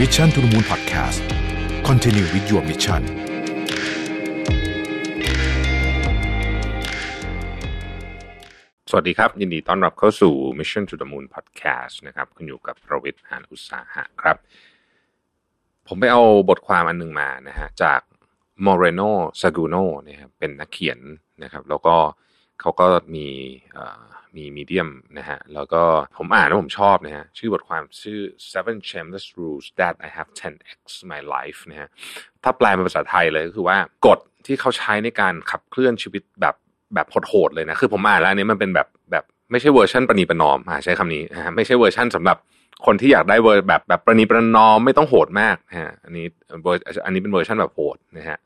Mission to the Moon Podcast Continue with your mission สวัสดีครับ ยินดีต้อนรับเข้าสู่ Mission to the Moon Podcast นะครับคุณอยู่กับประวิทย์หานอุตสาหะครับ ผมไปเอาบทความอันหนึงมานะฮะจาก Moreno Saguno นะครับเป็นนักเขียนนะครับ แล้วก็เขาก็มีมีมีเดียมนะฮะ แล้วก็ผมอ่านแล้วผมชอบนะฮะ ชื่อบทความชื่อ Seven Shameless Rules That I Have 10x My Life นะฮะ ถ้าแปลเป็นภาษาไทยเลยก็คือว่ากฎที่เขาใช้ในการขับเคลื่อนชีวิตแบบแบบโหดๆเลยนะ คือผมอ่านแล้วอันนี้มันเป็นแบบแบบไม่ใช่เวอร์ชันประนีประนอมอ่าใช้คำนี้นะฮะไม่ใช่เวอร์ชันสำหรับคนที่อยากได้เวอร์แบบแบบประนีประนอมไม่ต้องโหดมากนะฮะ อันนี้เวอร์อันนี้เป็นเวอร์ชันแบบโหดนะฮะ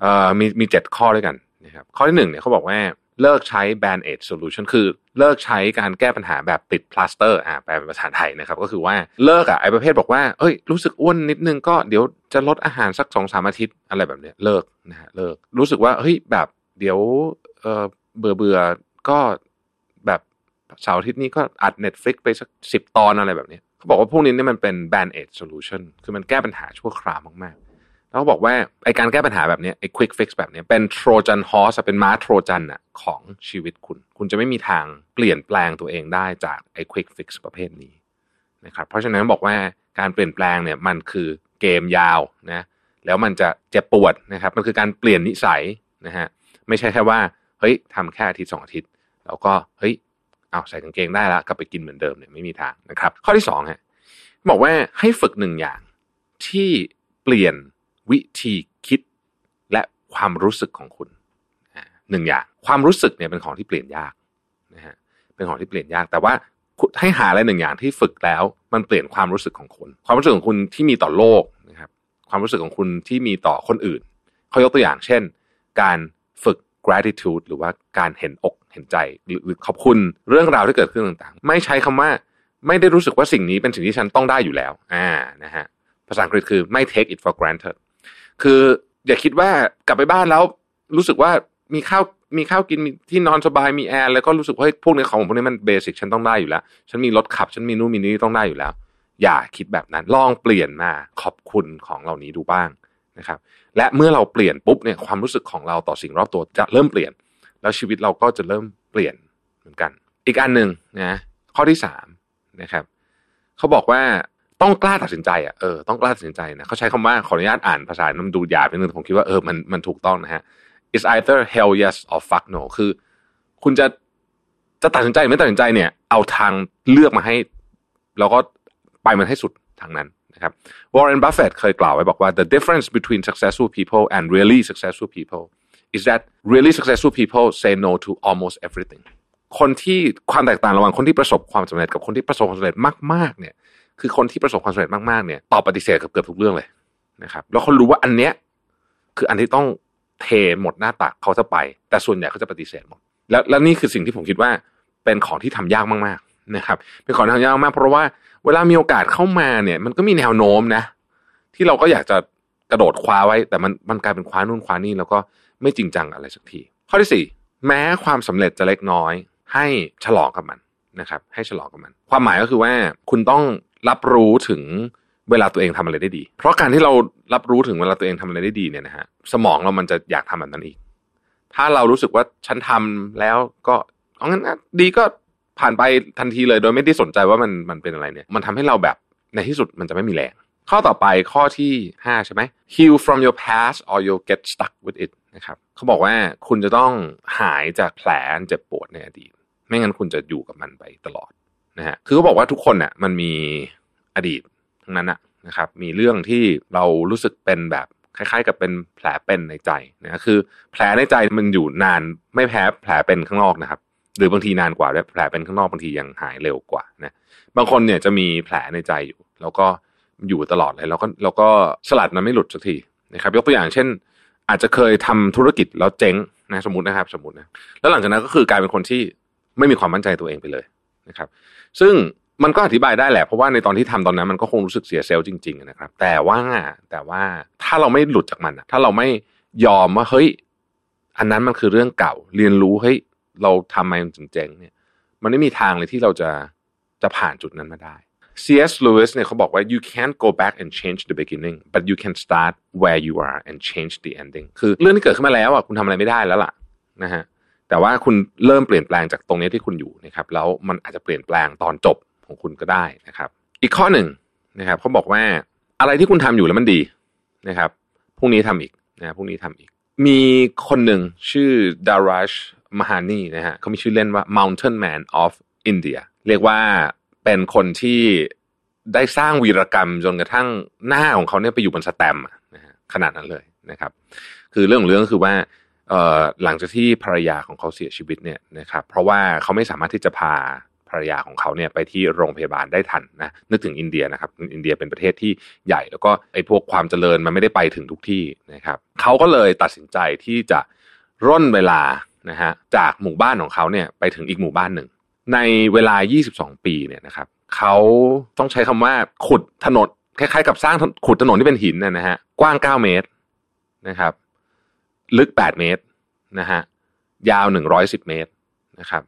เอ่อมีมีเจ็ดข้อด้วยกันนะครับ ข้อที่หนึ่งเนี่ยเขาบอกว่า เลิกใช้ band aid solution คือเลิกใช้การแก้ปัญหาแบบติดพลาสเตอร์อ่าแปลเป็นภาษาไทยนะครับ ก็คือว่าเลิกอะไอ้ประเภทบอกว่าเอ้ยรู้สึกอ้วนนิดนึงก็เดี๋ยวจะลดอาหารสักสองสามอาทิตย์อะไรแบบเนี้ยเลิกนะฮะเลิกรู้สึกว่าเฮ้ยแบบเดี๋ยวเออเบื่อเบื่อก็แบบเสาร์อาทิตย์นี้ก็อัด Netflix ไปสักสิบตอนอะไรแบบเนี้ยเขาบอกว่าพวกนี้เนี่ยมันเป็น band aid solution คือมันแก้ปัญหาชั่วคราวมากๆ เขาบอกว่าไอการแก้ปัญหาแบบนี้ไอ quick fix แบบนี้เป็น Trojan horse อะเป็นม้าโทรจันอะของชีวิตคุณ คุณจะไม่มีทางเปลี่ยนแปลงตัวเองได้จากไอ quick fix ประเภทนี้นะครับเพราะฉะนั้นบอกว่าการเปลี่ยนแปลงเนี่ยมันคือเกมยาวนะแล้วมันจะเจ็บปวดนะครับมันคือการเปลี่ยนนิสัยนะฮะไม่ใช่แค่ว่าเฮ้ยทำแค่อาทิตย์สองอาทิตย์ แล้วก็เฮ้ยเอาใส่กางเกงได้แล้วกลับไปกินเหมือนเดิมเนี่ยไม่มีทางนะครับ ข้อที่สองฮะบอกว่าให้ฝึกหนึ่งอย่างที่เปลี่ยน วิธีคิดและความรู้สึกของคุณหนึ่งอย่าง ความรู้สึกเนี่ยเป็นของที่เปลี่ยนยากนะฮะเป็นของที่เปลี่ยนยาก แต่ว่าให้หาอะไรหนึ่งอย่างที่ฝึกแล้ว มันเปลี่ยนความรู้สึกของคุณความรู้สึกของคุณที่มีต่อโลกนะครับ ความรู้สึกของคุณที่มีต่อคนอื่นเขายกตัวอย่างเช่น การฝึก gratitude หรือว่าการเห็นอกเห็นใจหรือหรือขอบคุณเรื่องราวที่เกิดขึ้นต่างๆ ไม่ใช้คำว่าไม่ได้รู้สึกว่าสิ่งนี้เป็นสิ่งที่ฉันต้องได้อยู่แล้ว อ่านะฮะภาษาอังกฤษคือไม่ take it for granted คืออย่าคิดว่ากลับไปบ้านแล้วรู้สึกว่ามีข้าวมีข้าวกินมีที่นอนสบายมีแอร์แล้วก็รู้สึกว่าพวกนี้ของพวกนี้มันเบสิกฉันต้องได้อยู่แล้ว ฉันมีรถขับ ฉันมีนู่นมีนี่ต้องได้อยู่แล้ว อย่าคิดแบบนั้นลองเปลี่ยนมาขอบคุณของเหล่านี้ดูบ้างนะครับ และเมื่อเราเปลี่ยนปุ๊บเนี่ยความรู้สึกของเราต่อสิ่งรอบตัวจะเริ่มเปลี่ยน แล้วชีวิตเราก็จะเริ่มเปลี่ยนเหมือนกัน อีกอันหนึ่งนะข้อที่สามนะครับเขาบอกว่า ต้องกล้าตัดสินใจอะเออต้องกล้าตัดสินใจนะเขาใช้คำว่าขออนุญาตอ่านภาษามันดูหยาบนิดนึงแต่ผมคิดว่าเออมันมันถูกต้องนะฮะ is either hell yes or fuck no คือ คุณจะจะตัดสินใจไม่ตัดสินใจเนี่ย เอาทางเลือกมาให้ แล้วก็ไปมันให้สุดทางนั้นนะครับ Warren Buffett เคยกล่าวไว้บอกว่า the difference between successful people and really successful people is that really successful people say no to almost everything คนที่ความแตกต่างระหว่างคนที่ประสบความสำเร็จกับคนที่ประสบความสำเร็จมากๆเนี่ย คือคนที่ประสบความสำเร็จมากๆเนี่ยตอบปฏิเสธกับเกือบทุกเรื่องเลยนะครับแล้วเขารู้ว่าอันเนี้ยคืออันที่ต้องเทหมดหน้าตักเขาจะไป แต่ส่วนใหญ่เขาจะปฏิเสธหมดแล้วแล้วนี่คือสิ่งที่ผมคิดว่าเป็นของที่ทำยากมากๆนะครับ เป็นของที่ทำยากมากเพราะว่าเวลามีโอกาสเข้ามาเนี่ย มันก็มีแนวโน้มนะ ที่เราก็อยากจะกระโดดคว้าไว้ แต่มันมันกลายเป็นคว้านู่นคว้านี่แล้วก็ไม่จริงจังอะไรสักทีข้อที่สี่แม้ความสำเร็จจะเล็กน้อย ให้ฉลองกับมันนะครับ ให้ฉลองกับมัน ความหมายก็คือว่าคุณต้อง รับรู้ถึงเวลาตัวเองทำอะไรได้ดี เพราะการที่เรารับรู้ถึงเวลาตัวเองทำอะไรได้ดีเนี่ยนะฮะสมองเรามันจะอยากทำแบบนั้นอีก ถ้าเรารู้สึกว่าฉันทำแล้วก็เอางั้นนดีก็ผ่านไปทันทีเลย โดยไม่ได้สนใจว่ามันมันเป็นอะไรเนี่ย มันทำให้เราแบบในที่สุดมันจะไม่มีแรงข้อต่อไปข้อที่ห้าใช่ไหม heal from your past or you get stuck with it นะครับเขาบอกว่าคุณจะต้องหายจากแผลเจ็บปวดในอดีต ไม่งั้นคุณจะอยู่กับมันไปตลอด นะฮะคือเขาบอกว่าทุกคนน่ะมันมีอดีตทั้งนั้นอะนะครับ มีเรื่องที่เรารู้สึกเป็นแบบคล้ายๆ กับเป็นแผลเป็นในใจนะคือ แผลในใจมันอยู่นานไม่แพ้แผลเป็นข้างนอกนะครับ หรือบางทีนานกว่าด้วยแผลเป็นข้างนอกบางทียังหายเร็วกว่านะบางคนเนี่ยจะมีแผลในใจอยู่ แล้วก็อยู่ตลอดเลยแล้วก็แล้วก็สลัดมันไม่หลุดสักทีนะครับ ยกตัวอย่างเช่น อาจจะเคยทำธุรกิจแล้วเจ๊งนะสมมตินะครับ สมมตินะแล้วหลังจากนั้นก็คือกลายเป็นคนที่ไม่มีความมั่นใจตัวเองไปเลย นะครับ ซึ่งมันก็อธิบายได้แหละ เพราะว่าในตอนที่ทำตอนนั้นมันก็คงรู้สึกเสียเซลล์จริง ๆ นะครับ แต่ว่าแต่ว่าถ้าเราไม่หลุดจากมันถ้าเราไม่ยอมว่าเฮ้ย อันนั้นมันคือเรื่องเก่า เรียนรู้เฮ้ยเราทำมาจนเจ๊งเนี่ย มันไม่มีทางเลยที่เราจะจะผ่านจุดนั้นมาได้ C.S. Lewis เนี่ยเขาบอกว่า you can't go back and change the beginning but you can start where you are and change the ending คือเรื่องที่เกิดขึ้นมาแล้วอะคุณทำอะไรไม่ได้แล้วล่ะนะฮะ แต่ว่าคุณเริ่มเปลี่ยนแปลงจากตรงนี้ที่คุณอยู่นะครับ แล้วมันอาจจะเปลี่ยนแปลงตอนจบของคุณก็ได้นะครับ อีกข้อหนึ่งนะครับเขาบอกว่าอะไรที่คุณทำอยู่แล้วมันดีนะครับพรุ่งนี้ทำอีกนะพรุ่งนี้ทำอีก มีคนหนึ่งชื่อดารัชมหานีนะฮะเขามีชื่อเล่นว่า Mountain Man of India เรียกว่าเป็นคนที่ได้สร้างวีรกรรมจนกระทั่งหน้าของเขาเนี่ยไปอยู่บนสแตมนะฮะขนาดนั้นเลยนะครับ คือเรื่องของเรื่องคือว่า หลังจากที่ภรรยาของเขาเสียชีวิตเนี่ยนะครับเพราะว่าเขาไม่สามารถที่จะพาภรรยาของเขาเนี่ยไปที่โรงพยาบาลได้ทันนะนึกถึงอินเดียนะครับอินเดียเป็นประเทศที่ใหญ่ แล้วก็ไอ้พวกความเจริญมันไม่ได้ไปถึงทุกที่นะครับเขาก็เลยตัดสินใจที่จะร่นเวลานะฮะจากหมู่บ้านของเขาเนี่ยไปถึงอีกหมู่บ้านหนึ่ง ในเวลา 22 ปีเนี่ยนะครับเขาต้องใช้คำว่าขุดถนนคล้ายๆ กับสร้างขุดถนนที่เป็นหินนะนะฮะกว้าง 9 เมตรนะครับ ลึก 8 เมตรนะฮะยาว 110 เมตรนะครับ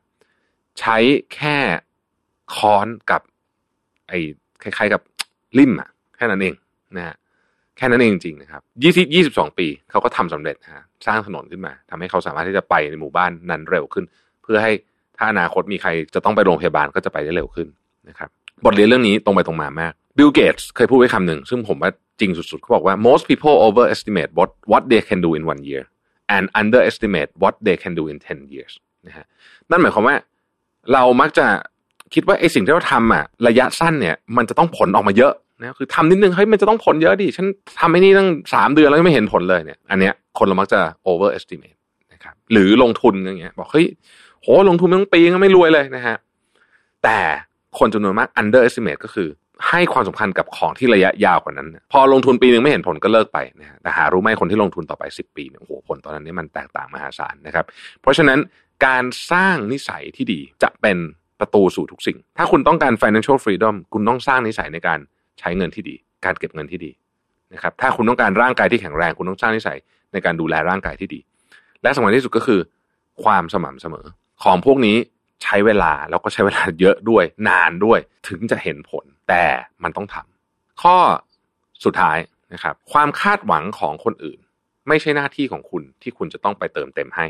ใช้แค่ค้อนกับไอ้คล้ายๆกับลิ่มอะแค่นั้นเองนะฮะแค่นั้นเองจริงๆนะครับยี่สิบยี่สิบสองปีเขาก็ทำสำเร็จฮะสร้างถนนขึ้นมาทำให้เขาสามารถที่จะไปในหมู่บ้านนั้นเร็วขึ้น เพื่อให้ถ้าอนาคตมีใครจะต้องไปโรงพยาบาลก็จะไปได้เร็วขึ้นนะครับบทเรียนเรื่องนี้ตรงไปตรงมามากบิลเกตส์เคยพูดไว้คำหนึ่ง ซึ่งผมว่าจริงสุดๆเขาบอกว่า most people overestimate what what they can do in one year and underestimate what they can do in 10 years นะฮะนั่นหมายความว่าเรามักจะคิดว่าไอ้สิ่งที่เราทำอะระยะสั้นเนี่ยมันจะต้องผลออกมาเยอะนะคือทำนิดนึงเฮ้ยมันจะต้องผลเยอะดิฉันทำไอ้นี่ตั้งสามเดือนแล้วไม่เห็นผลเลยเนี่ย อันเนี้ยคนเรามักจะ overestimate นะครับหรือลงทุนอย่างเงี้ยบอกเฮ้ยโหลงทุนไม่ต้งปีก็ไม่รวยเลยนะฮะแต่คนจำนวนมาก underestimate ก็คือ ให้ความสำคัญกับของที่ระยะยาวกว่านั้น พอลงทุนปีหนึ่งไม่เห็นผลก็เลิกไปนะฮะแต่หารู้ไหมคนที่ลงทุนต่อไป 10 ปีเนี่ยโอ้โหผลตอนนั้นนี่มันแตกต่างมหาศาลนะครับ เพราะฉะนั้นการสร้างนิสัยที่ดีจะเป็นประตูสู่ทุกสิ่ง ถ้าคุณต้องการ financial freedom คุณต้องสร้างนิสัยในการใช้เงินที่ดี การเก็บเงินที่ดีนะครับถ้าคุณต้องการร่างกายที่แข็งแรง คุณต้องสร้างนิสัยในการดูแลร่างกายที่ดี และสำคัญที่สุดก็คือ ความสม่ำเสมอ ของพวกนี้ใช้เวลาแล้วก็ใช้เวลาเยอะด้วยนานด้วย ถึงจะเห็นผล แต่มันต้องทำข้อสุดท้ายนะครับ ความคาดหวังของคนอื่น ไม่ใช่หน้าที่ของคุณที่คุณจะต้องไปเติมเต็มให้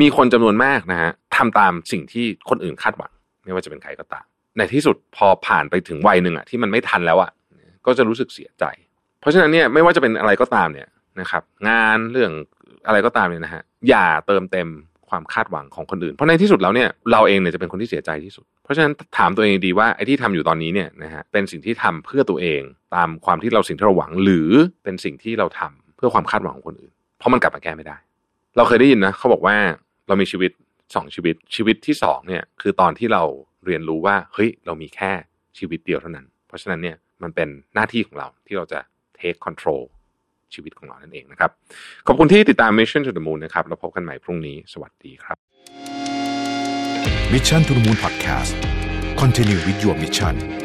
มีคนจำนวนมากนะฮะทำตามสิ่งที่คนอื่นคาดหวัง ไม่ว่าจะเป็นใครก็ตาม ในที่สุดพอผ่านไปถึงวัยหนึ่งอะที่มันไม่ทันแล้วอะก็จะรู้สึกเสียใจ เพราะฉะนั้นเนี่ยไม่ว่าจะเป็นอะไรก็ตามเนี่ยนะครับ งานเรื่องอะไรก็ตามเนี่ยนะฮะอย่าเติมเต็ม ความคาดหวังของคนอื่น เพราะในที่สุดแล้วเนี่ยเราเองเนี่ยจะเป็นคนที่เสียใจที่สุด เพราะฉะนั้นถามตัวเองดีว่าไอ้ที่ทำอยู่ตอนนี้เนี่ยนะฮะเป็นสิ่งที่ทำเพื่อตัวเองตามความที่เราสิ่งที่เราหวังหรือเป็นสิ่งที่เราทำเพื่อความคาดหวังของคนอื่น เพราะมันกลับมาแก้ไม่ได้ เราเคยได้ยินนะเขาบอกว่าเรามีชีวิตสองชีวิตชีวิตที่สองเนี่ยคือตอนที่เราเรียนรู้ว่าเฮ้ยเรามีแค่ชีวิตเดียวเท่านั้น เพราะฉะนั้นเนี่ยมันเป็นหน้าที่ของเราที่เราจะ take control ชีวิตของเรานั่นเองนะครับ ขอบคุณที่ติดตาม Mission to the Moon นะครับแล้วพบกันใหม่พรุ่งนี้ สวัสดีครับ Mission to the Moon Podcast Continue with your mission